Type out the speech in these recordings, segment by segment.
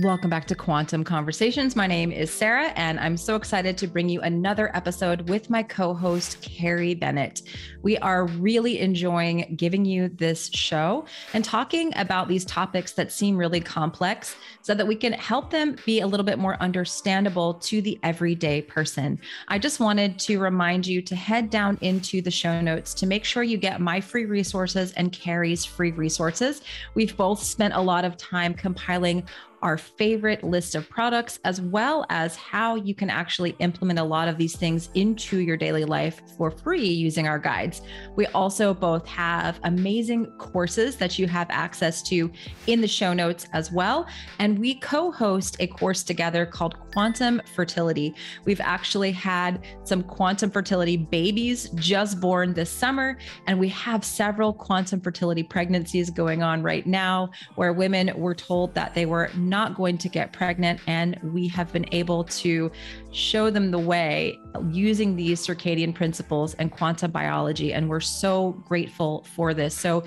Welcome back to Quantum Conversations. My name is Sarah, and I'm so excited to bring you another episode with my co host, Carrie Bennett. We are really enjoying giving you this show and talking about these topics that seem really complex so that we can help them be a little bit more understandable to the everyday person. I just wanted to remind you to head down into the show notes to make sure you get my free resources and Carrie's free resources. We've both spent a lot of time compiling our favorite list of products, as well as how you can actually implement a lot of these things into your daily life for free using our guides. We also both have amazing courses that you have access to in the show notes as well. And we co host a course together called Quantum Fertility. We've actually had some quantum fertility babies just born this summer, and we have several quantum fertility pregnancies going on right now where women were told that they were not going to get pregnant. And we have been able to show them the way using these circadian principles and quantum biology. And we're so grateful for this. So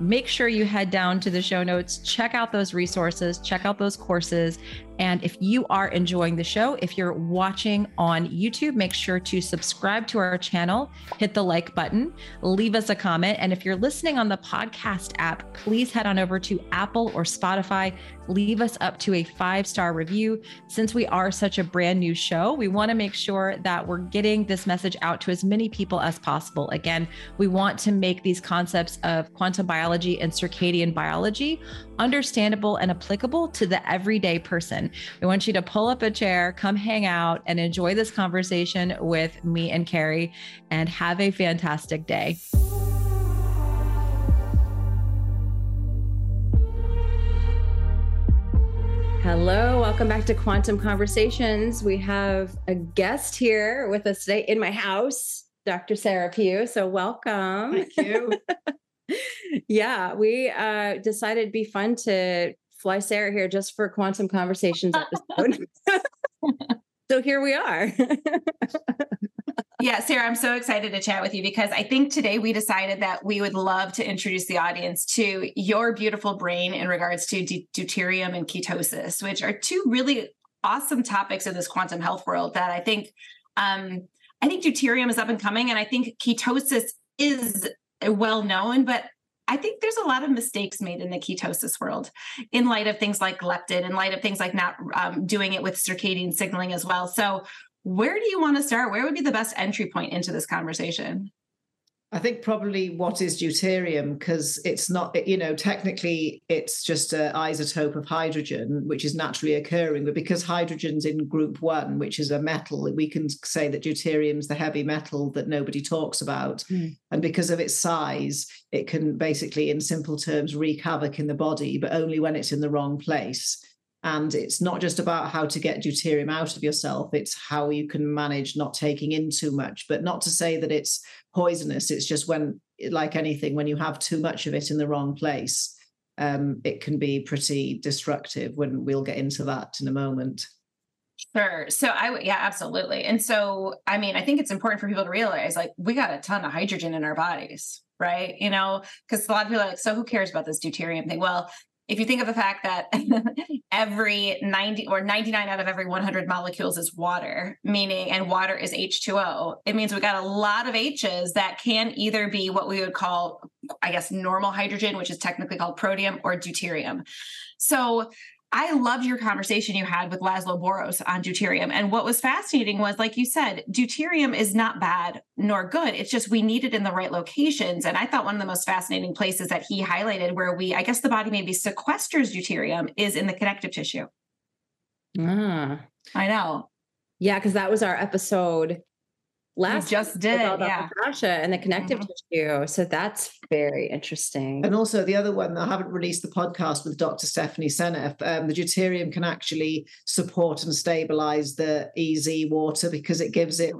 make sure you head down to the show notes, check out those resources, check out those courses, and if you are enjoying the show, if you're watching on YouTube, make sure to subscribe to our channel, hit the like button, leave us a comment. And if you're listening on the podcast app, please head on over to Apple or Spotify, leave us up to a five star review. Since we are such a brand new show, we want to make sure that we're getting this message out to as many people as possible. Again, we want to make these concepts of quantum biology and circadian biology understandable and applicable to the everyday person. We want you to pull up a chair, come hang out, and enjoy this conversation with me and Carrie, and have a fantastic day. Hello, welcome back to Quantum Conversations. We have a guest here with us today in my house, Dr. Sara Pugh. So, welcome. Thank you. yeah, we uh, decided it'd be fun to fly Sarah here just for Quantum Conversations episode. so here we are. yeah, Sarah, I'm so excited to chat with you because I think today we decided that we would love to introduce the audience to your beautiful brain in regards to deuterium and ketosis, which are two really awesome topics in this quantum health world that I think um, I think deuterium is up and coming, and I think ketosis is well known, but I think there's a lot of mistakes made in the ketosis world in light of things like leptin, in light of things like not um, doing it with circadian signaling as well. So, where do you want to start? Where would be the best entry point into this conversation? I think probably what is deuterium, because it's not, you know, technically it's just an isotope of hydrogen, which is naturally occurring. But because hydrogen's in group one, which is a metal, we can say that deuterium's the heavy metal that nobody talks about. Mm. And because of its size, it can basically, in simple terms, wreak havoc in the body, but only when it's in the wrong place. And it's not just about how to get deuterium out of yourself, it's how you can manage not taking in too much. But not to say that it's poisonous, it's just when, like anything, when you have too much of it in the wrong place, um, it can be pretty destructive. When we'll get into that in a moment. Sure. So I yeah, absolutely. And so I mean, I think it's important for people to realize like we got a ton of hydrogen in our bodies, right? You know, because a lot of people are like, so who cares about this deuterium thing? Well, if you think of the fact that every 90 or 99 out of every 100 molecules is water, meaning, and water is H2O, it means we've got a lot of H's that can either be what we would call, I guess, normal hydrogen, which is technically called protium, or deuterium. So I loved your conversation you had with Laszlo Boros on deuterium. And what was fascinating was, like you said, deuterium is not bad nor good. It's just we need it in the right locations. And I thought one of the most fascinating places that he highlighted where we, I guess the body maybe sequesters deuterium is in the connective tissue. Ah. I know. Yeah, because that was our episode last just did yeah. fascia and the connective mm-hmm. tissue. So that's very interesting. And also the other one i haven't released the podcast with dr stephanie seneff um, the deuterium can actually support and stabilize the ez water because it gives it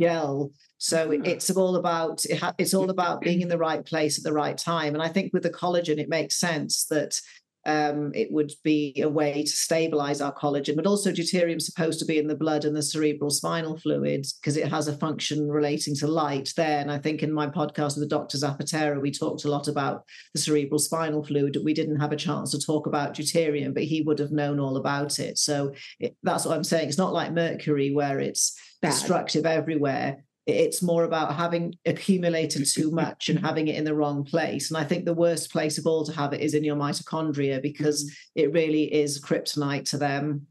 gel. So mm-hmm. it's all about it ha- it's all about being in the right place at the right time. And i think with the collagen it makes sense that um, it would be a way to stabilize our collagen. But also, deuterium is supposed to be in the blood and the cerebral spinal fluids because it has a function relating to light there. And I think in my podcast with the Dr. Zapatero, we talked a lot about the cerebral spinal fluid. We didn't have a chance to talk about deuterium, but he would have known all about it. So it, that's what I'm saying. It's not like mercury where it's Bad. destructive everywhere it's more about having accumulated too much and having it in the wrong place. And I think the worst place of all to have it is in your mitochondria because mm-hmm. it really is kryptonite to them.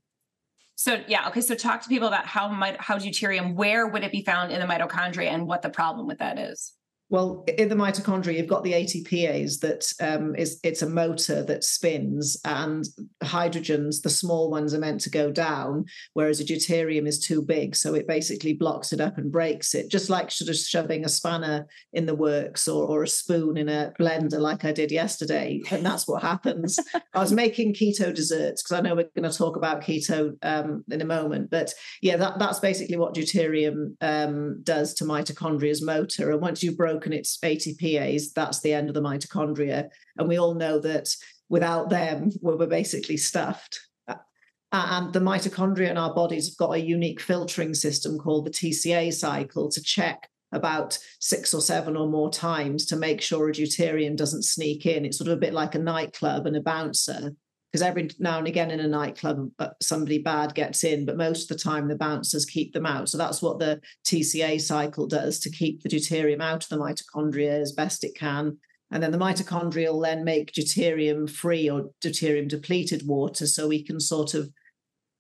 So yeah, okay. So talk to people about how how deuterium, where would it be found in the mitochondria, and what the problem with that is. Well, in the mitochondria, you've got the ATPase that um, is it's a motor that spins, and hydrogens, the small ones, are meant to go down, whereas a deuterium is too big, so it basically blocks it up and breaks it, just like sort of shoving a spanner in the works or, or a spoon in a blender, like I did yesterday, and that's what happens. I was making keto desserts because I know we're going to talk about keto um, in a moment, but yeah, that, that's basically what deuterium um, does to mitochondria's motor, and once you've broken broken its ATPase, that's the end of the mitochondria. And we all know that without them, we're basically stuffed. And the mitochondria in our bodies have got a unique filtering system called the TCA cycle to check about six or seven or more times to make sure a deuterium doesn't sneak in. It's sort of a bit like a nightclub and a bouncer because every now and again in a nightclub uh, somebody bad gets in but most of the time the bouncers keep them out. So that's what the tca cycle does to keep the deuterium out of the mitochondria as best it can. And then the mitochondria will then make deuterium free or deuterium depleted water so we can sort of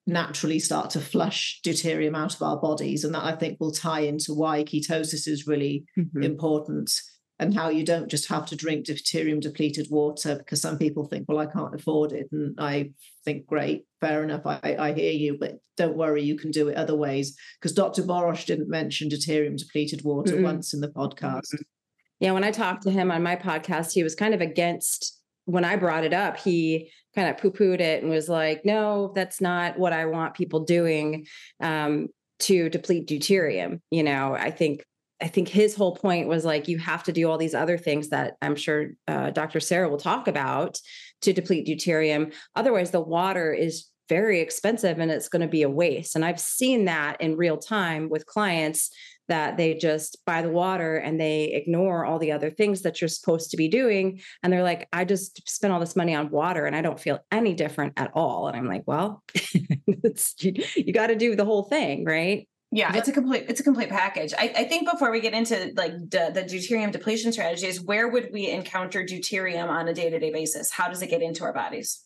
naturally start to flush deuterium out of our bodies. And that i think will tie into why ketosis is really mm-hmm. important and how you don't just have to drink deuterium depleted water because some people think, well, I can't afford it. And I think, great, fair enough. I, I hear you, but don't worry, you can do it other ways. Because Dr. Boros didn't mention deuterium depleted water mm-hmm. once in the podcast. Yeah, when I talked to him on my podcast, he was kind of against when I brought it up, he kind of poo pooed it and was like, no, that's not what I want people doing um, to deplete deuterium. You know, I think I think his whole point was like, you have to do all these other things that I'm sure uh, Dr. Sara will talk about to deplete deuterium. Otherwise, the water is very expensive and it's going to be a waste. And I've seen that in real time with clients that they just buy the water and they ignore all the other things that you're supposed to be doing. And they're like, I just spent all this money on water and I don't feel any different at all. And I'm like, well, you, you got to do the whole thing, right? Yeah, it's a complete it's a complete package. I, I think before we get into like the, the deuterium depletion strategies, where would we encounter deuterium on a day to day basis? How does it get into our bodies?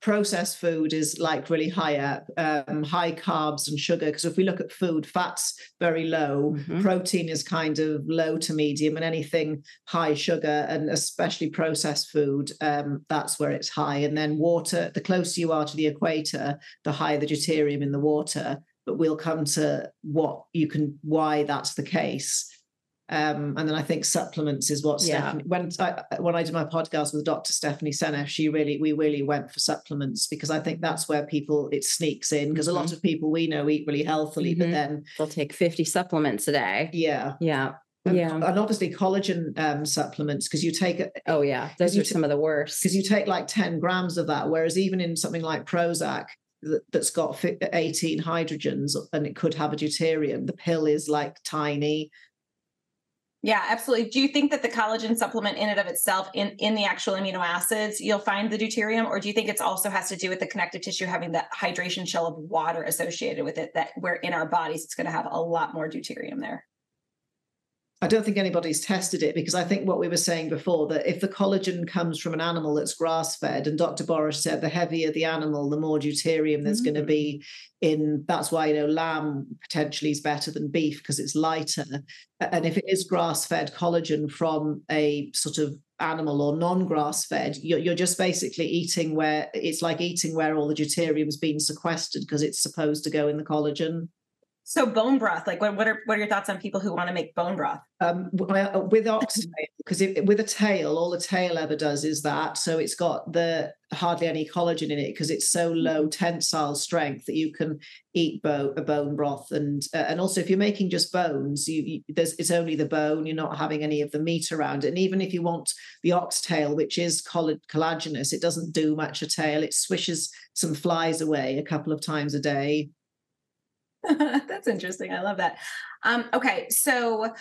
processed food is like really high up, um, high carbs and sugar. Because if we look at food, fat's very low, mm-hmm. protein is kind of low to medium, and anything high sugar and especially processed food, um, that's where it's high. And then water, the closer you are to the equator, the higher the deuterium in the water but we'll come to what you can why that's the case. Um, and then I think supplements is what yeah. Stephanie when I when I did my podcast with Dr. Stephanie Seneff, she really we really went for supplements because I think that's where people it sneaks in because mm-hmm. a lot mm-hmm. of people we know eat really healthily, mm-hmm. but then they'll take 50 supplements a day. Yeah. Yeah. And, yeah. and obviously collagen um, supplements because you take oh yeah those are t- some of the worst because you take like 10 grams of that whereas even in something like Prozac that's got 18 hydrogens and it could have a deuterium. The pill is like tiny. Yeah, absolutely. Do you think that the collagen supplement in and of itself, in, in the actual amino acids, you'll find the deuterium, or do you think it also has to do with the connective tissue having that hydration shell of water associated with it that we're in our bodies, it's going to have a lot more deuterium there? I don't think anybody's tested it because I think what we were saying before that if the collagen comes from an animal that's grass fed, and Dr. Boros said the heavier the animal, the more deuterium there's mm-hmm. going to be in. That's why you know lamb potentially is better than beef because it's lighter. And if it is grass fed collagen from a sort of animal or non-grass fed you're, you're just basically eating where it's like eating where all the deuterium's been sequestered because it's supposed to go in the collagen So bone broth, like what, what are what are your thoughts on people who want to make bone broth? Um, uh, with oxtail, because with a tail, all the tail ever does is that. So it's got the hardly any collagen in it because it's so low mm-hmm. tensile strength that you can eat bo- a bone broth, and uh, and also if you're making just bones, you, you, there's it's only the bone. You're not having any of the meat around it. And even if you want the oxtail, which is collagenous, it doesn't do much a tail. It swishes some flies away a couple of times a day That's interesting. I love that. Um, okay, so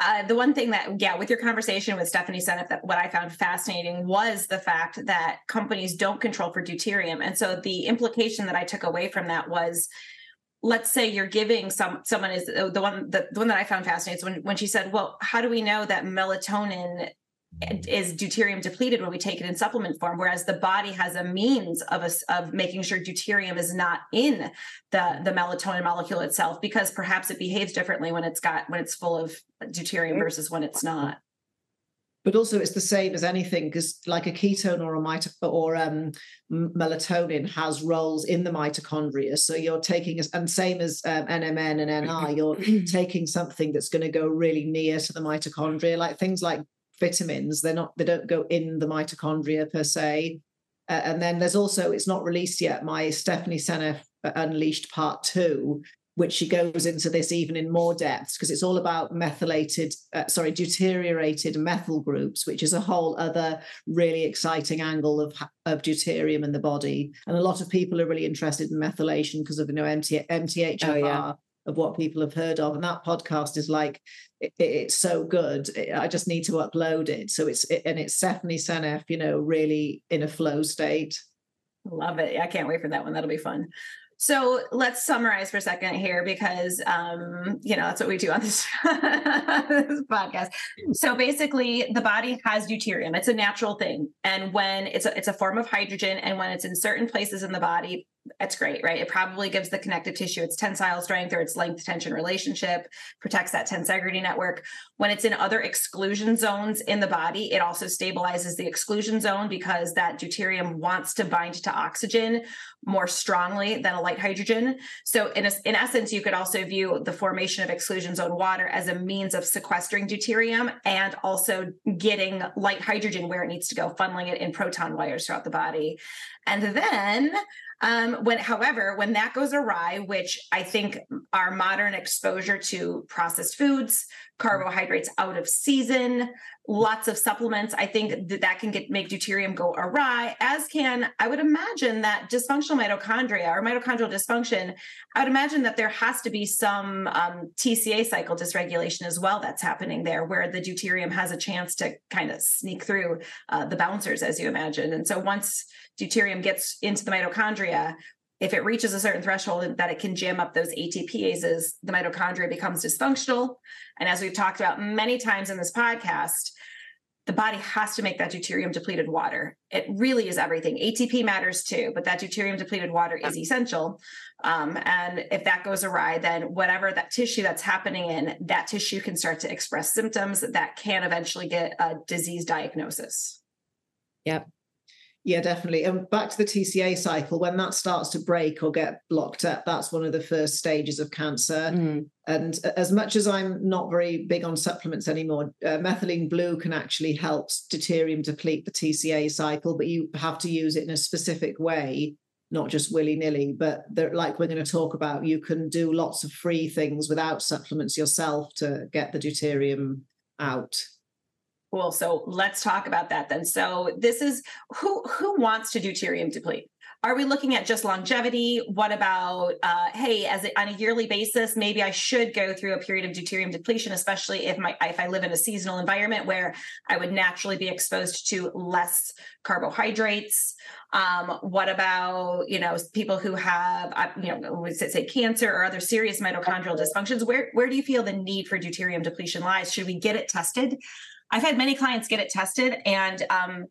uh, the one thing that, yeah, with your conversation with Stephanie Seneff, that what I found fascinating was the fact that companies don't control for deuterium, and so the implication that I took away from that was let's say you're giving some someone is uh, the one the, the one that I found fascinating is when when she said, "Well, how do we know that melatonin is deuterium depleted when we take it in supplement form whereas the body has a means of a, of making sure deuterium is not in the the melatonin molecule itself because perhaps it behaves differently when it's got when it's full of deuterium versus when it's not. But also it's the same as anything because like a ketone or a mito- or um, melatonin has roles in the mitochondria. So you're taking and same as um, nmn and ni you're taking something that's going to go really near to the mitochondria like things like vitamins. They're not, they don't go in the mitochondria per se. Uh, and then there's also, it's not released yet, my Stephanie Seneff Unleashed Part Two, which she goes into this even in more depth because it's all about methylated, uh, sorry, deuteriated methyl groups, which is a whole other really exciting angle of, of deuterium in the body. And a lot of people are really interested in methylation because of you know MT, MTHFR. Oh, yeah of what people have heard of and that podcast is like it, it's so good i just need to upload it. So it's it, and it's stephanie seneff you know really in a flow state. Love it. I can't wait for that one. That'll be fun. So let's summarize for a second here because um, you know that's what we do on this, this podcast. So basically, the body has deuterium. It's a natural thing, and when it's a, it's a form of hydrogen, and when it's in certain places in the body, that's great, right? It probably gives the connective tissue its tensile strength or its length tension relationship, protects that tensegrity network. When it's in other exclusion zones in the body, it also stabilizes the exclusion zone because that deuterium wants to bind to oxygen more strongly than a light hydrogen. So, in, a, in essence, you could also view the formation of exclusion zone water as a means of sequestering deuterium and also getting light hydrogen where it needs to go, funneling it in proton wires throughout the body. And then um, when, however, when that goes awry, which I think our modern exposure to processed foods, carbohydrates out of season, lots of supplements, I think that that can get make deuterium go awry. As can I would imagine that dysfunctional mitochondria or mitochondrial dysfunction. I would imagine that there has to be some um, TCA cycle dysregulation as well that's happening there, where the deuterium has a chance to kind of sneak through uh, the bouncers, as you imagine. And so once deuterium gets into the mitochondria, if it reaches a certain threshold that it can jam up those ATPases, the mitochondria becomes dysfunctional. And as we've talked about many times in this podcast, the body has to make that deuterium depleted water. It really is everything. ATP matters too, but that deuterium depleted water is essential. Um, and if that goes awry, then whatever that tissue that's happening in, that tissue can start to express symptoms that can eventually get a disease diagnosis. Yep. Yeah, definitely. And back to the TCA cycle, when that starts to break or get blocked up, that's one of the first stages of cancer. Mm. And as much as I'm not very big on supplements anymore, uh, methylene blue can actually help deuterium deplete the TCA cycle, but you have to use it in a specific way, not just willy nilly. But like we're going to talk about, you can do lots of free things without supplements yourself to get the deuterium out. Cool. So let's talk about that then. So this is who who wants to do deuterium deplete? Are we looking at just longevity? What about uh, hey, as a, on a yearly basis, maybe I should go through a period of deuterium depletion, especially if my if I live in a seasonal environment where I would naturally be exposed to less carbohydrates. Um, what about you know people who have uh, you know say cancer or other serious mitochondrial dysfunctions? Where where do you feel the need for deuterium depletion lies? Should we get it tested? I've had many clients get it tested, and um,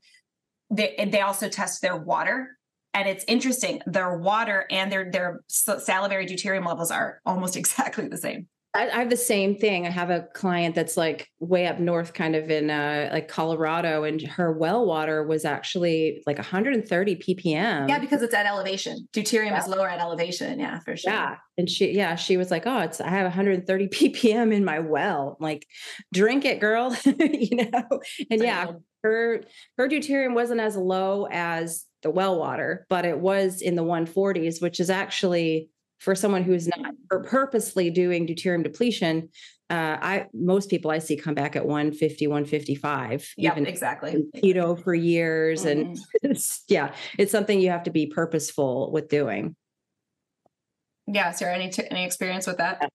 they they also test their water. And it's interesting, their water and their their salivary deuterium levels are almost exactly the same. I, I, have the same thing. I have a client that's like way up north, kind of in uh, like Colorado, and her well water was actually like 130 ppm. Yeah, because it's at elevation. Deuterium yeah. is lower at elevation. Yeah, for sure. Yeah, and she, yeah, she was like, "Oh, it's I have 130 ppm in my well. I'm like, drink it, girl." you know, and yeah, her her deuterium wasn't as low as the well water, but it was in the 140s, which is actually for someone who's not purposely doing deuterium depletion uh, I most people I see come back at 150, 155. Yeah, exactly. Keto for years, mm-hmm. and it's, yeah, it's something you have to be purposeful with doing. Yeah, Sarah, any t- any experience with that?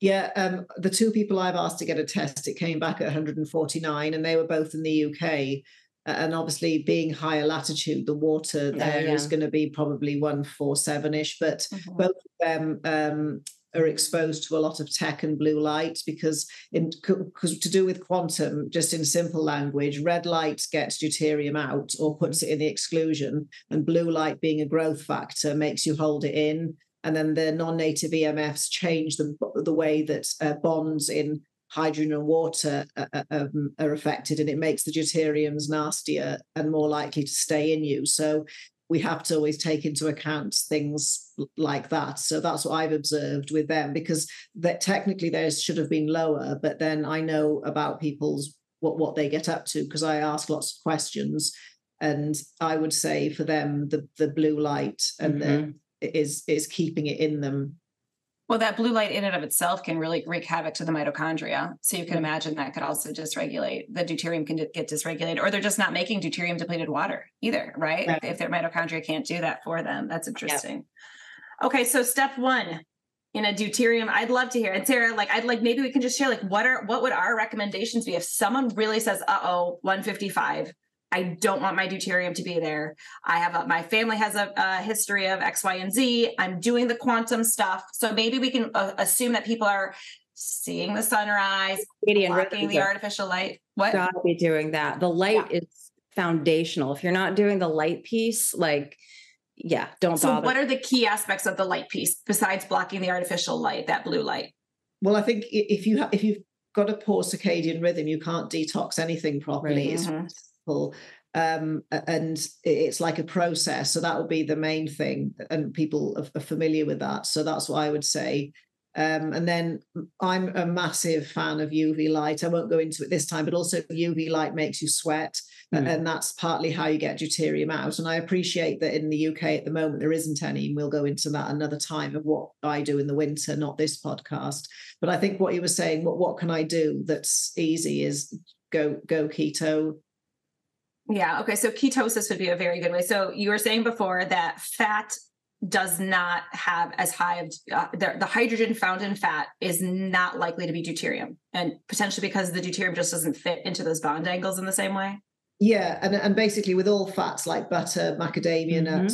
Yeah, um, the two people I've asked to get a test, it came back at 149, and they were both in the UK and obviously being higher latitude the water there yeah. is going to be probably 147ish but mm-hmm. both of them um, are exposed to a lot of tech and blue light because in because to do with quantum just in simple language red light gets deuterium out or puts it in the exclusion and blue light being a growth factor makes you hold it in and then the non-native emfs change the, the way that uh, bonds in hydrogen and water are, uh, uh, um, are affected, and it makes the deuteriums nastier and more likely to stay in you. So we have to always take into account things like that. So that's what I've observed with them because that technically theirs should have been lower, but then I know about people's what what they get up to because I ask lots of questions, and I would say for them the the blue light and mm-hmm. the is is keeping it in them well, that blue light in and of itself can really wreak havoc to the mitochondria. So you can mm-hmm. imagine that could also dysregulate the deuterium can get dysregulated, or they're just not making deuterium depleted water either, right? right. If their mitochondria can't do that for them, that's interesting. Yep. Okay, so step one in a deuterium, I'd love to hear. And Sarah, like, I'd like maybe we can just share like what are what would our recommendations be if someone really says, "Uh oh, 155." I don't want my deuterium to be there. I have a, my family has a, a, history of X, Y, and Z. I'm doing the quantum stuff. So maybe we can uh, assume that people are seeing the sunrise, blocking the artificial light. What? Gotta be doing that. The light yeah. is foundational. If you're not doing the light piece, like, yeah, don't so bother. what are the key aspects of the light piece besides blocking the artificial light, that blue light? Well, I think if you ha- if you've got a poor circadian rhythm, you can't detox anything properly. Right. Mm-hmm people um, and it's like a process. So that would be the main thing and people are, familiar with that. So that's what i would say. Um, and then i'm a massive fan of uv light. I won't go into it this time but also uv light makes you sweat mm. and that's partly how you get deuterium out. And i appreciate that in the uk at the moment there isn't any and we'll go into that another time of what i do in the winter not this podcast. But i think what you were saying what, what can i do that's easy is go go keto yeah. Okay. So ketosis would be a very good way. So you were saying before that fat does not have as high of uh, the, the, hydrogen found in fat is not likely to be deuterium and potentially because the deuterium just doesn't fit into those bond angles in the same way. Yeah. And, and basically with all fats like butter, macadamia mm-hmm.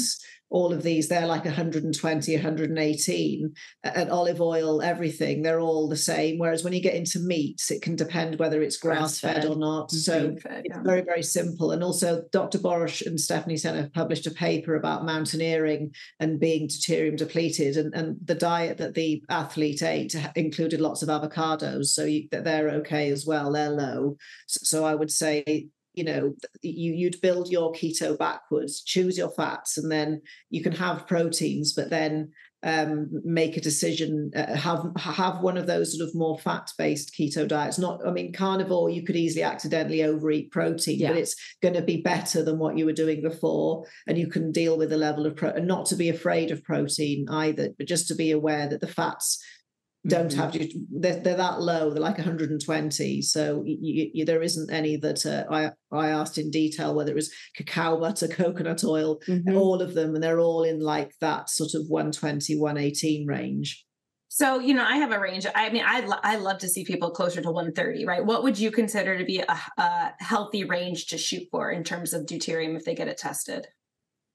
All of these they're like 120 118 and olive oil everything they're all the same. Whereas when you get into meats it can depend whether it's grass fed or not. Mm-hmm. So fed, it's very very simple. And also dr Boros and stephanie seneff published a paper about mountaineering and being deuterium depleted. And, and the diet that the athlete ate included lots of avocados. So you, they're okay as well. They're low. So, so i would say you know you you'd build your keto backwards choose your fats and then you can have proteins but then um, make a decision uh, have have one of those sort of more fat based keto diets not i mean carnivore you could easily accidentally overeat protein yeah. but it's going to be better than what you were doing before and you can deal with the level of pro- and not to be afraid of protein either but just to be aware that the fats don't mm-hmm. have to they're, they're, that low they're like 120 so you, you, there isn't any that uh, i i asked in detail whether it was cacao butter coconut oil mm-hmm. all of them and they're all in like that sort of 120 118 range so you know i have a range i mean i i love to see people closer to 130 right what would you consider to be a, a healthy range to shoot for in terms of deuterium if they get it tested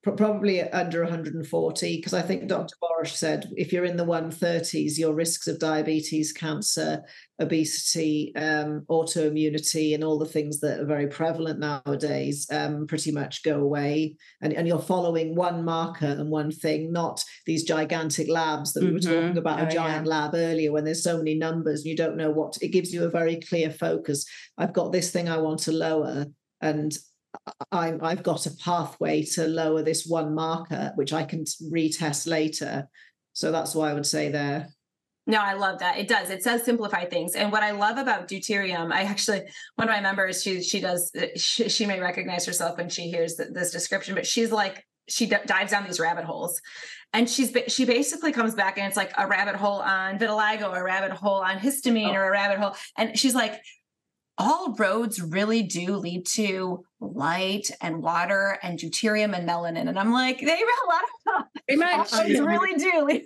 probably under 140 because I think Dr. Boros said if you're in the 130s, your risks of diabetes, cancer, obesity, um, autoimmunity, and all the things that are very prevalent nowadays um, pretty much go away. And, and you're following one marker and one thing, not these gigantic labs that we were talking mm-hmm. about oh, a giant yeah. lab earlier when there's so many numbers and you don't know what it gives you a very clear focus. I've got this thing I want to lower. And I, I've got a pathway to lower this one marker, which I can retest later. So that's why I would say there. No, I love that. It does. It does simplify things. And what I love about deuterium, I actually one of my members, she she does she, she may recognize herself when she hears the, this description, but she's like she d- dives down these rabbit holes, and she's she basically comes back and it's like a rabbit hole on vitiligo, a rabbit hole on histamine, oh. or a rabbit hole, and she's like, all roads really do lead to light and water and deuterium and melanin. And I'm like, they a lot of they might really do.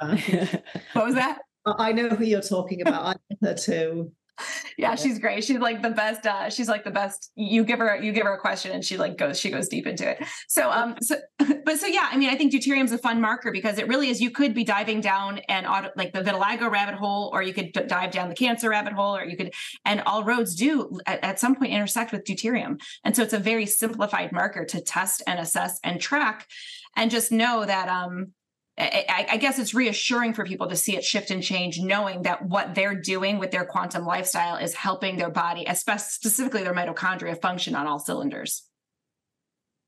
what was that? I know who you're talking about. I know her too yeah, she's great. She's like the best. Uh, she's like the best. You give her you give her a question and she like goes she goes deep into it. So um so but so yeah, I mean I think deuterium's a fun marker because it really is. You could be diving down and auto, like the vitiligo rabbit hole, or you could d- dive down the cancer rabbit hole, or you could and all roads do at, at some point intersect with deuterium. And so it's a very simplified marker to test and assess and track, and just know that um I, I, guess it's reassuring for people to see it shift and change, knowing that what they're doing with their quantum lifestyle is helping their body, especially specifically their mitochondria, function on all cylinders.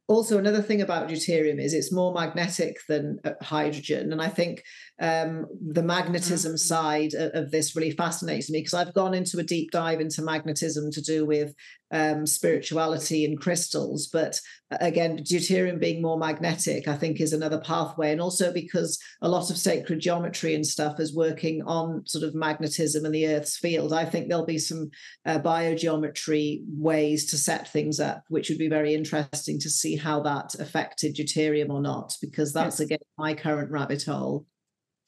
Also, another thing about deuterium is it's more magnetic than uh, hydrogen, and I think um, the magnetism mm-hmm. side of, this really fascinates me because I've gone into a deep dive into magnetism to do with um, spirituality and crystals. But uh, again, deuterium being more magnetic, I think, is another pathway. And also because a lot of sacred geometry and stuff is working on sort of magnetism and the Earth's field, I think there'll be some uh, biogeometry ways to set things up, which would be very interesting to see how that affected deuterium or not, because that's yes. again my current rabbit hole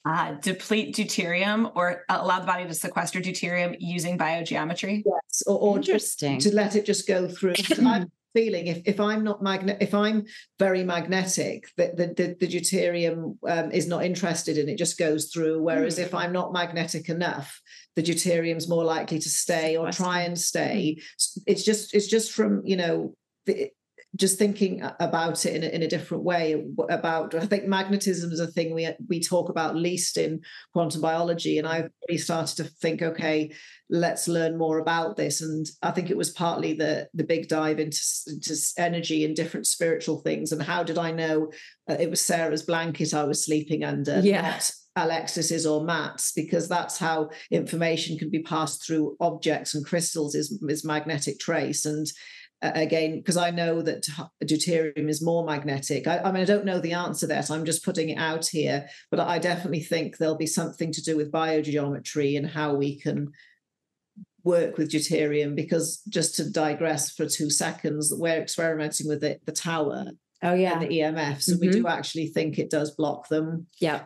uh, deplete deuterium or allow the body to sequester deuterium using biogeometry? Yes, or, or interesting to let it just go through. I'm feeling if, if I'm not magnet if I'm very magnetic, that the, the, the, deuterium um, is not interested in it, just goes through. Whereas mm. if I'm not magnetic enough, the deuterium's more likely to stay or try and stay. It's just it's just from you know the, just thinking about it in a, in a different way about i think magnetism is a thing we we talk about least in quantum biology and i've really started to think okay let's learn more about this and i think it was partly the the big dive into, into energy and different spiritual things and how did i know uh, it was sarah's blanket i was sleeping under yeah Alexis's or Matt's, because that's how information can be passed through objects and crystals is, is magnetic trace. And again because I know that deuterium is more magnetic. I, I, mean, I don't know the answer there, so I'm just putting it out here. But I definitely think there'll be something to do with biogeometry and how we can work with deuterium. Because just to digress for two seconds, we're experimenting with it, the tower. Oh yeah, the EMF. So mm-hmm. we do actually think it does block them. Yeah.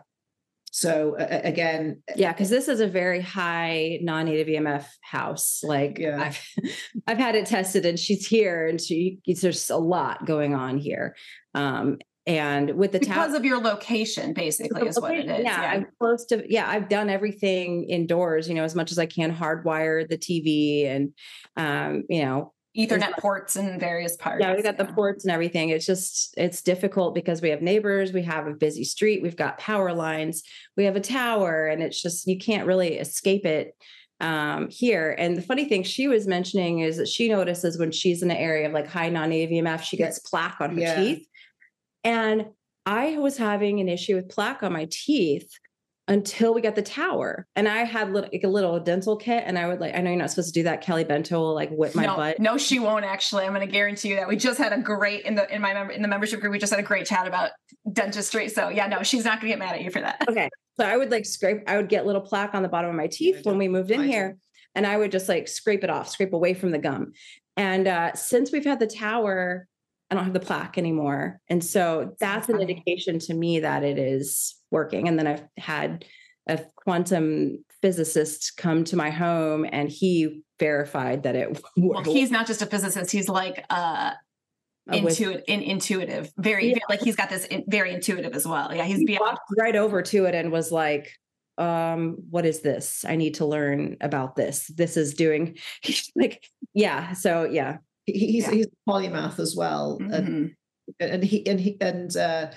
So uh, again, yeah, because this is a very high non-native EMF house. Like yeah. I've I've had it tested, and she's here, and she there's a lot going on here. Um, and with the because ta- of your location, basically, is what it is. Yeah, yeah, I'm close to. Yeah, I've done everything indoors. You know, as much as I can, hardwire the TV, and um, you know, Ethernet ports in various parts. Yeah, we got yeah. the ports and everything. It's just it's difficult because we have neighbors, we have a busy street, we've got power lines, we have a tower, and it's just you can't really escape it um, here. And the funny thing she was mentioning is that she notices when she's in an area of like high non-native EMF, she gets plaque on her yeah. teeth. And I was having an issue with plaque on my teeth until we got the tower. And I had little, like a little dental kit, and I would like, I know you're not supposed to do that. Kelly Bento will like whip my no, butt. No, she won't actually. I'm going to guarantee you that. We just had a great in the in my member in the membership group. We just had a great chat about dentistry. So yeah, no, she's not going to get mad at you for that. Okay, so I would like scrape. I would get little plaque on the bottom of my teeth when we moved in here, and I would just like scrape it off, scrape away from the gum. And uh, since we've had the tower, I don't have the plaque anymore. And so that's an indication to me that it is working. And then I've had a quantum physicist come to my home and he verified that it worked. Well, he's not just a physicist, he's like uh intuitive, in, intuitive, very, yeah. like he's got this in, very intuitive as well. Yeah, he's he walked right over to it and was like, um, what is this? I need to learn about this. This is doing he's like, yeah. So yeah, he's yeah. he's polymath as well, mm-hmm. and and he and he and uh,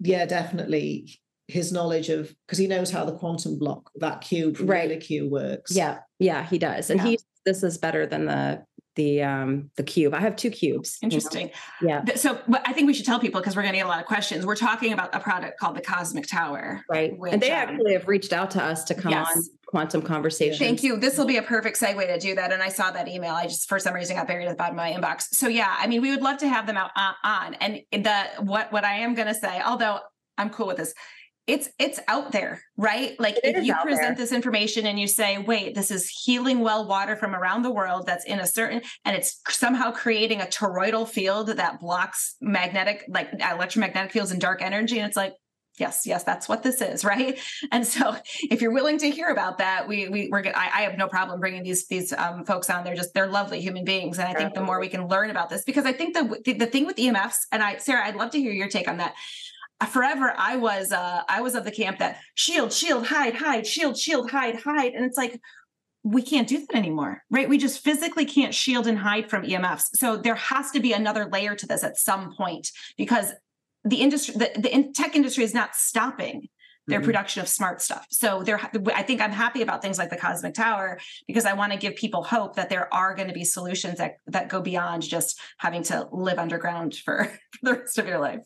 yeah, definitely his knowledge of because he knows how the quantum block that cube right. cube works. Yeah, yeah, he does, and yeah. he this is better than the the um the cube. I have two cubes. Interesting. You know? Yeah. So but I think we should tell people because we're going to get a lot of questions. We're talking about a product called the Cosmic Tower. Right. Which, and they um, actually have reached out to us to come yes. on quantum conversation. Thank you. This will be a perfect segue to do that. And I saw that email. I just for some reason got buried at the bottom of my inbox. So yeah, I mean, we would love to have them out uh, on. And the what what I am going to say, although I'm cool with this it's it's out there right? Like it if you present there. this information and you say wait this is healing well water from around the world that's in a certain and it's somehow creating a toroidal field that blocks magnetic like electromagnetic fields and dark energy and it's like yes yes that's what this is right? And so if you're willing to hear about that we, we we're I, I have no problem bringing these these um, folks on they're just they're lovely human beings and i think the more we can learn about this because i think the, the the thing with emfs and i sarah i'd love to hear your take on that forever I was uh I was of the camp that shield, shield, hide, hide, shield, shield, hide, hide. And it's like we can't do that anymore, right? We just physically can't shield and hide from EMFs. So there has to be another layer to this at some point because the industry, the, the tech industry is not stopping their mm-hmm. production of smart stuff. So there, I think I'm happy about things like the Cosmic Tower because I want to give people hope that there are going to be solutions that that go beyond just having to live underground for, for the rest of your life.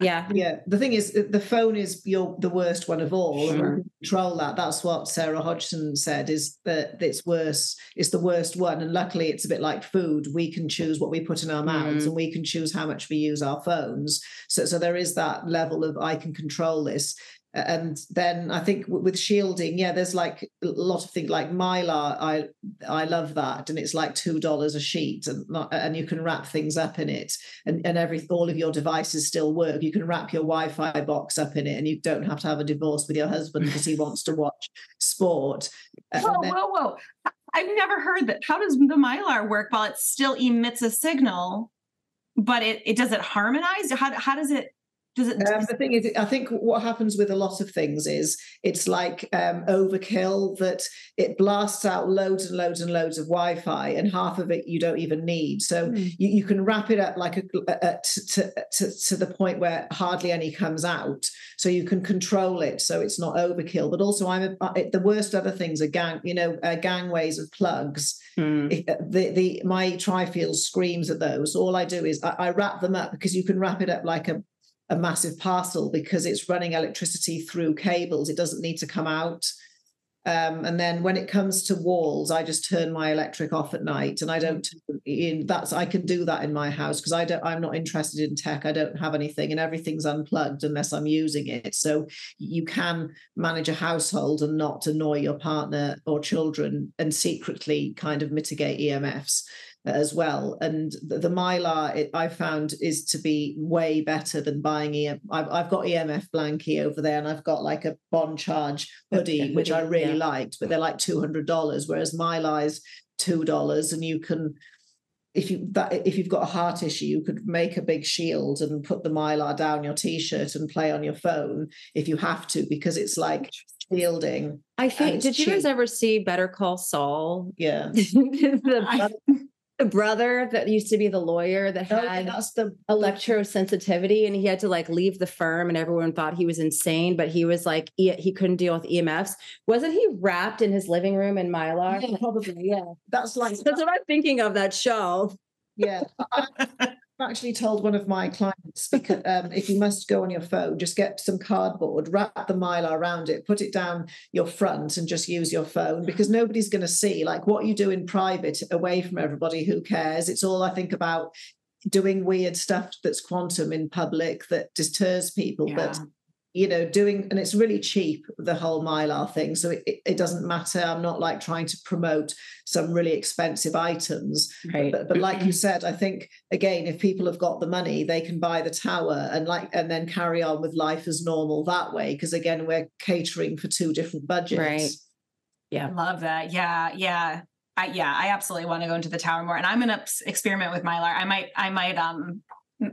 Yeah. Yeah. The thing is, the phone is your the worst one of all. Sure. Control that. That's what Sarah Hodgson said. Is that it's worse. It's the worst one. And luckily, it's a bit like food. We can choose what we put in our mouths, mm. and we can choose how much we use our phones. So, so there is that level of I can control this and then I think with shielding, yeah, there's like a lot of things like mylar. I I love that, and it's like two dollars a sheet, and and you can wrap things up in it, and and every all of your devices still work. You can wrap your Wi-Fi box up in it, and you don't have to have a divorce with your husband because he wants to watch sport. Whoa, then, whoa, whoa! I've never heard that. How does the mylar work while it still emits a signal? But it, it does it harmonize? How, how does it does it, um, the thing is, I think what happens with a lot of things is it's like um, overkill that it blasts out loads and loads and loads of Wi-Fi, and half of it you don't even need. So mm. you, you, can wrap it up like a, a, to, to, to the point where hardly any comes out, so you can control it so it's not overkill. But also, I'm a, uh, the worst other things are gang, you know, uh, gangways of plugs. Mm. the the my trifield screams at those. All I do is I, I wrap them up because you can wrap it up like a a massive parcel because it's running electricity through cables. It doesn't need to come out. Um, and then when it comes to walls, I just turn my electric off at night, and I don't. In that's I can do that in my house because I don't. I'm not interested in tech. I don't have anything, and everything's unplugged unless I'm using it. So you can manage a household and not annoy your partner or children, and secretly kind of mitigate EMFs as well. And the, the Mylar it, I found is to be way better than buying EM. I've, I've got EMF blankie over there, and I've got like a Bon Charge hoodie, which I really yeah. liked, but they're like two hundred dollars, whereas Mylar is two dollars, and you can. If you that if you've got a heart issue, you could make a big shield and put the mylar down your t-shirt and play on your phone if you have to, because it's like shielding. I think. Did cheap. you guys ever see Better Call Saul? Yeah. the, I, the brother that used to be the lawyer that oh, had oh, the electrosensitivity and he had to like leave the firm and everyone thought he was insane but he was like he, he couldn't deal with emfs wasn't he wrapped in his living room in mylar? Yeah, probably yeah. That's like that's what i'm thinking of that show. Yeah actually told one of my clients because um, if you must go on your phone, just get some cardboard, wrap the mylar around it, put it down your front, and just use your phone because nobody's going to see like what you do in private away from everybody. Who cares? It's all I think about doing weird stuff that's quantum in public that deters people. Yeah. But you know doing and it's really cheap the whole mylar thing. So it, it doesn't matter. I'm not like trying to promote some really expensive items. Right. but, but like you said i think again if people have got the money they can buy the tower and like and then carry on with life as normal that way. Because again we're catering for two different budgets. Right. Yeah. Love that. Yeah yeah. I, yeah, I absolutely want to go into the tower more, and I'm going to experiment with Mylar. I might, I might, um,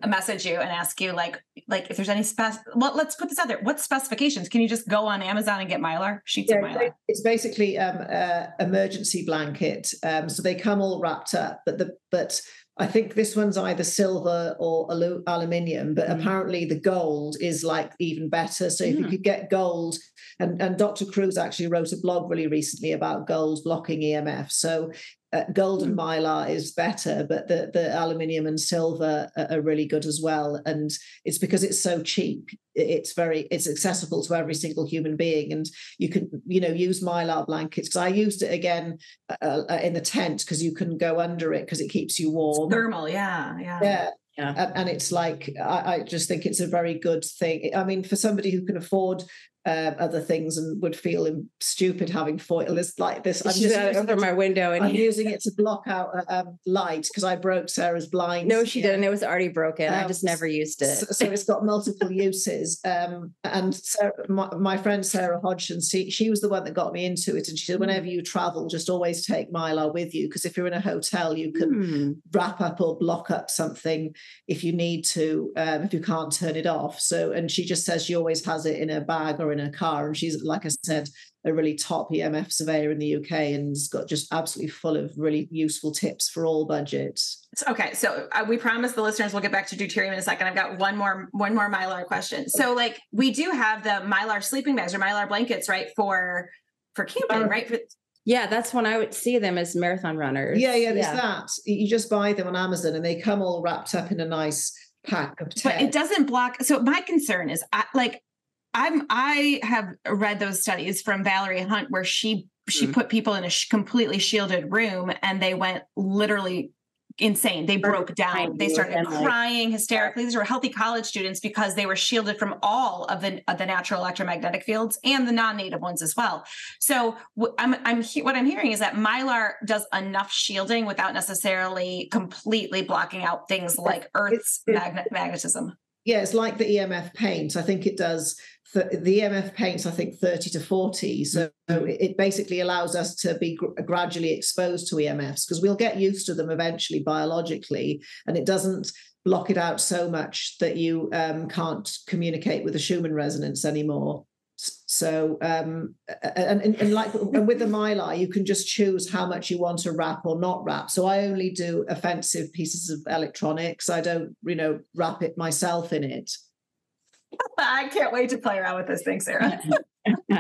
message you and ask you like like if there's any spec well let's put this out there what specifications can you just go on amazon and get mylar sheets yeah, of mylar it's basically um uh, emergency blanket um so they come all wrapped up but the but I think this one's either silver or alu- aluminium, but mm. apparently the gold is like even better. So if mm. you could get gold, and, and Dr. Kruse actually wrote a blog really recently about gold blocking EMF. So uh, gold and hmm. mylar is better, but the the aluminium and silver are, are, really good as well. And it's because it's so cheap. It's very it's accessible to every single human being, and you can you know use mylar blankets. Because I used it again uh, uh, in the tent because you can go under it because it keeps you warm. It's thermal, yeah, yeah, yeah. Yeah. And it's like I, I, just think it's a very good thing. I mean, for somebody who can afford uh, other things and would feel stupid having foil is like this. I'm just over my window and I'm using it to block out uh, um, light because I broke Sarah's blind. No, she yeah. didn't. It was already broken. Um, I just never used it. So, so it's got multiple uses. Um, and Sarah, my, my, friend Sarah Hodgson, she, she was the one that got me into it. And she said, whenever mm. you travel, just always take Mylar with you because if you're in a hotel, you can mm. wrap up or block up something if you need to, um, if you can't turn it off. So, and she just says she always has it in a bag or in a car. And she's, like I said, a really top EMF surveyor in the UK and has got just absolutely full of really useful tips for all budgets. Okay, so uh, we promise the listeners we'll get back to deuterium in a second. I've got one more one more mylar question. So, like, we do have the mylar sleeping bags or mylar blankets, right? For for camping, uh, right? For, yeah, that's when I would see them as marathon runners. Yeah, yeah, there's yeah. that. You just buy them on Amazon and they come all wrapped up in a nice pack of 10. But it doesn't block. So my concern is I, like I'm I have read those studies from Valerie Hunt where she she mm put people in a sh- completely shielded room and they went literally insane. They broke down. They started crying hysterically. These were healthy college students because they were shielded from all of the of the natural electromagnetic fields and the non-native ones as well. So I'm I'm what I'm hearing is that Mylar does enough shielding without necessarily completely blocking out things like Earth's magnet magnetism. Yeah, it's like the EMF paint. I think it does the EMF paints, I think, 30 to 40. So mm-hmm. it basically allows us to be gr- gradually exposed to EMFs because we'll get used to them eventually biologically. And it doesn't block it out so much that you um, can't communicate with the Schumann resonance anymore. So, um, and, and, and like and with the mylar, you can just choose how much you want to wrap or not wrap. So I only do offensive pieces of electronics. I don't, you know, wrap it myself in it. I can't wait to play around with this thing, Sara.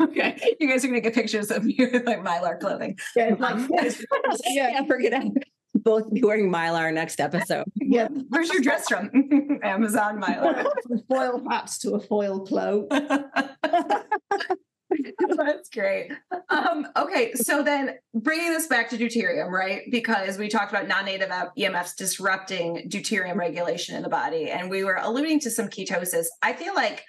okay, you guys are gonna get pictures of me with like mylar clothing. Yeah, like, yeah, forget it. Both be wearing mylar next episode. Yeah, where's your dress from? Amazon mylar. From foil hats to a foil cloak. That's great. Um, okay, so then bringing this back to deuterium, right? Because we talked about non-native EMFs disrupting deuterium regulation in the body, and we were alluding to some ketosis. I feel like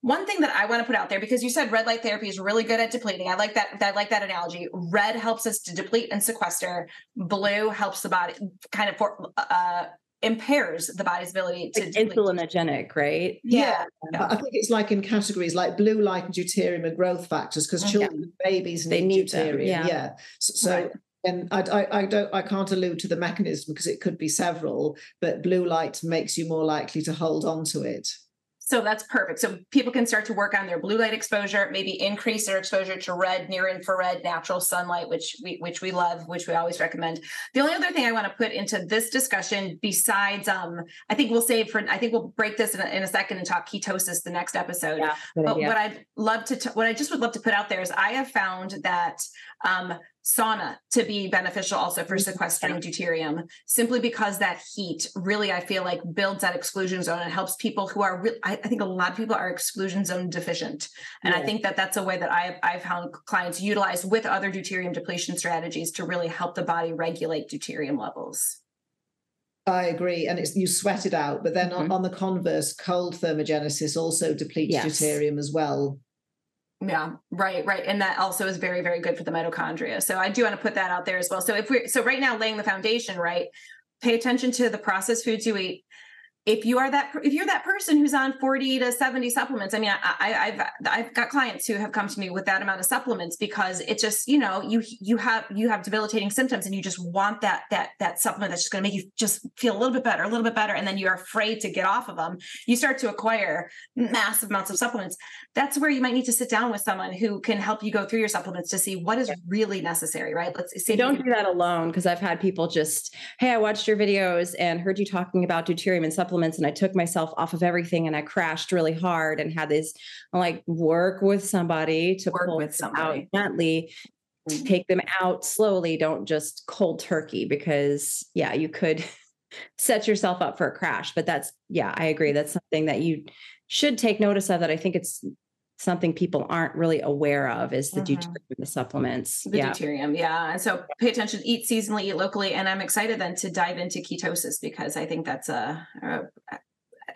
one thing that I want to put out there, because you said red light therapy is really good at depleting. I like that. I like that analogy. Red helps us to deplete and sequester. Blue helps the body kind of for, uh, impairs the body's ability to like insulinogenic, right? Yeah. yeah. I think it's like in categories like blue light and deuterium and growth factors because oh, children, yeah. babies need, they need deuterium. Yeah. yeah. So, so right. and I, I, I, don't I can't allude to the mechanism because it could be several, but blue light makes you more likely to hold on to it. So that's perfect. So people can start to work on their blue light exposure, maybe increase their exposure to red, near infrared, natural sunlight, which we which we love, which we always recommend. The only other thing I want to put into this discussion, besides, um, I think we'll save for, I think we'll break this in a, in a second and talk ketosis the next episode. Yeah, but idea. what I'd love to, t- what I just would love to put out there is I have found that um, sauna to be beneficial also for mm-hmm. sequestering deuterium simply because that heat really i feel like builds that exclusion zone and helps people who are re- I, I, think a lot of people are exclusion zone deficient and yeah. i think that that's a way that i've, I've found clients utilize with other deuterium depletion strategies to really help the body regulate deuterium levels I agree, and it's you sweat it out. But then mm-hmm. on, on, the converse, cold thermogenesis also depletes yes. deuterium as well. Yeah, right, right. And that also is very, very good for the mitochondria. So I do want to put that out there as well. So if we're so right now laying the foundation, right? Pay attention to the processed foods you eat. If you are that if you're that person who's on 40 to 70 supplements i mean I, have i've got clients who have come to me with that amount of supplements because it just you know you you have you have debilitating symptoms and you just want that that that supplement that's just going to make you just feel a little bit better a little bit better and then you're afraid to get off of them you start to acquire massive amounts of supplements. That's where you might need to sit down with someone who can help you go through your supplements to see what is really necessary right? Let's see don't do that alone because i've had people just hey i watched your videos and heard you talking about deuterium and supplements supplements and I took myself off of everything and I crashed really hard and had this like work with somebody to work with somebody out gently mm-hmm. take them out slowly don't just cold turkey because yeah you could set yourself up for a crash but that's yeah i agree. That's something that you should take notice of that i think it's something people aren't really aware of is the mm-hmm. deuterium the supplements the yeah. deuterium yeah and so pay attention eat seasonally eat locally and i'm excited then to dive into ketosis because i think that's a, a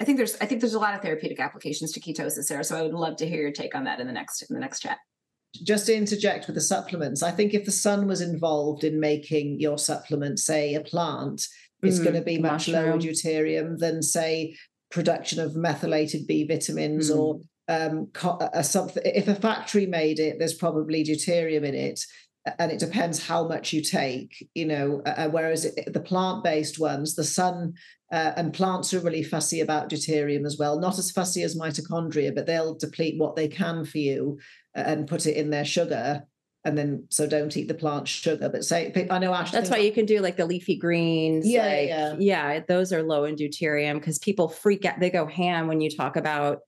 I think there's I think there's a lot of therapeutic applications to ketosis there. So I would love to hear your take on that in the next in the next chat. Just to interject with the supplements, I think if the sun was involved in making your supplement, say a plant, it's mm, going to be much mushroom. lower deuterium than say production of methylated B vitamins mm. or um, a, something. If a factory made it, there's probably deuterium in it, and it depends how much you take. You know, uh, whereas it, the plant-based ones, the sun uh, and plants are really fussy about deuterium as well. Not as fussy as mitochondria, but they'll deplete what they can for you uh, and put it in their sugar and then so don't eat the plant sugar. But say I know Ash. That's why you can do like the leafy greens. Yeah, like, yeah, yeah. Those are low in deuterium because people freak out. They go ham when you talk about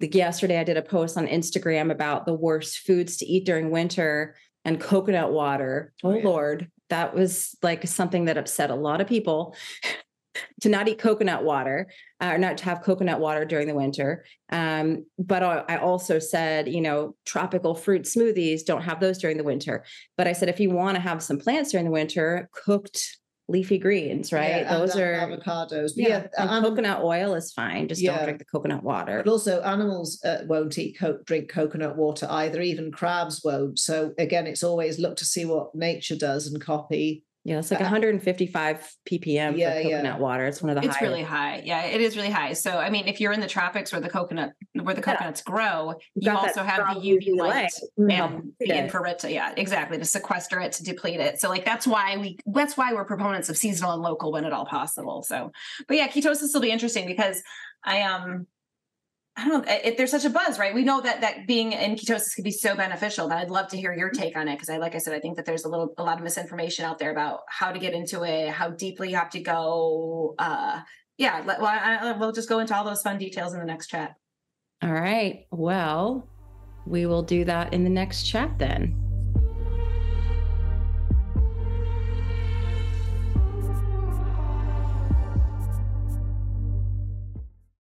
like yesterday I did a post on Instagram about the worst foods to eat during winter and coconut water. Oh, oh yeah. Lord, that was like something that upset a lot of people to not eat coconut water uh, or not to have coconut water during the winter. Um, but I also said, you know, tropical fruit smoothies, don't have those during the winter. But I said, if you want to have some plants during the winter, cooked leafy greens, right? Yeah, Those are avocados. yeah, yeah um, coconut oil is fine. Just yeah. don't drink the coconut water. But also, animals uh, won't eat co- drink coconut water either. Even crabs won't. So again, it's always look to see what nature does and copy yeah, it's like uh, 155 ppm yeah, for coconut yeah. water. It's one of the It's really high. Yeah, it is really high. So I mean, if you're in the tropics where the coconut where the coconuts yeah. grow, you, you also have the UV light and the infrared. To, yeah, exactly to sequester it to deplete it. So like that's why we that's why we're proponents of seasonal and local when at all possible. So, but yeah, ketosis will be interesting because I um I don't know if there's such a buzz, right? We know that that being in ketosis could be so beneficial, but I'd love to hear your take on it because I, like I said, I think that there's a little, a lot of misinformation out there about how to get into it, how deeply you have to go. Uh, yeah, well, I, we'll just go into all those fun details in the next chat. All right. Well, we will do that in the next chat then.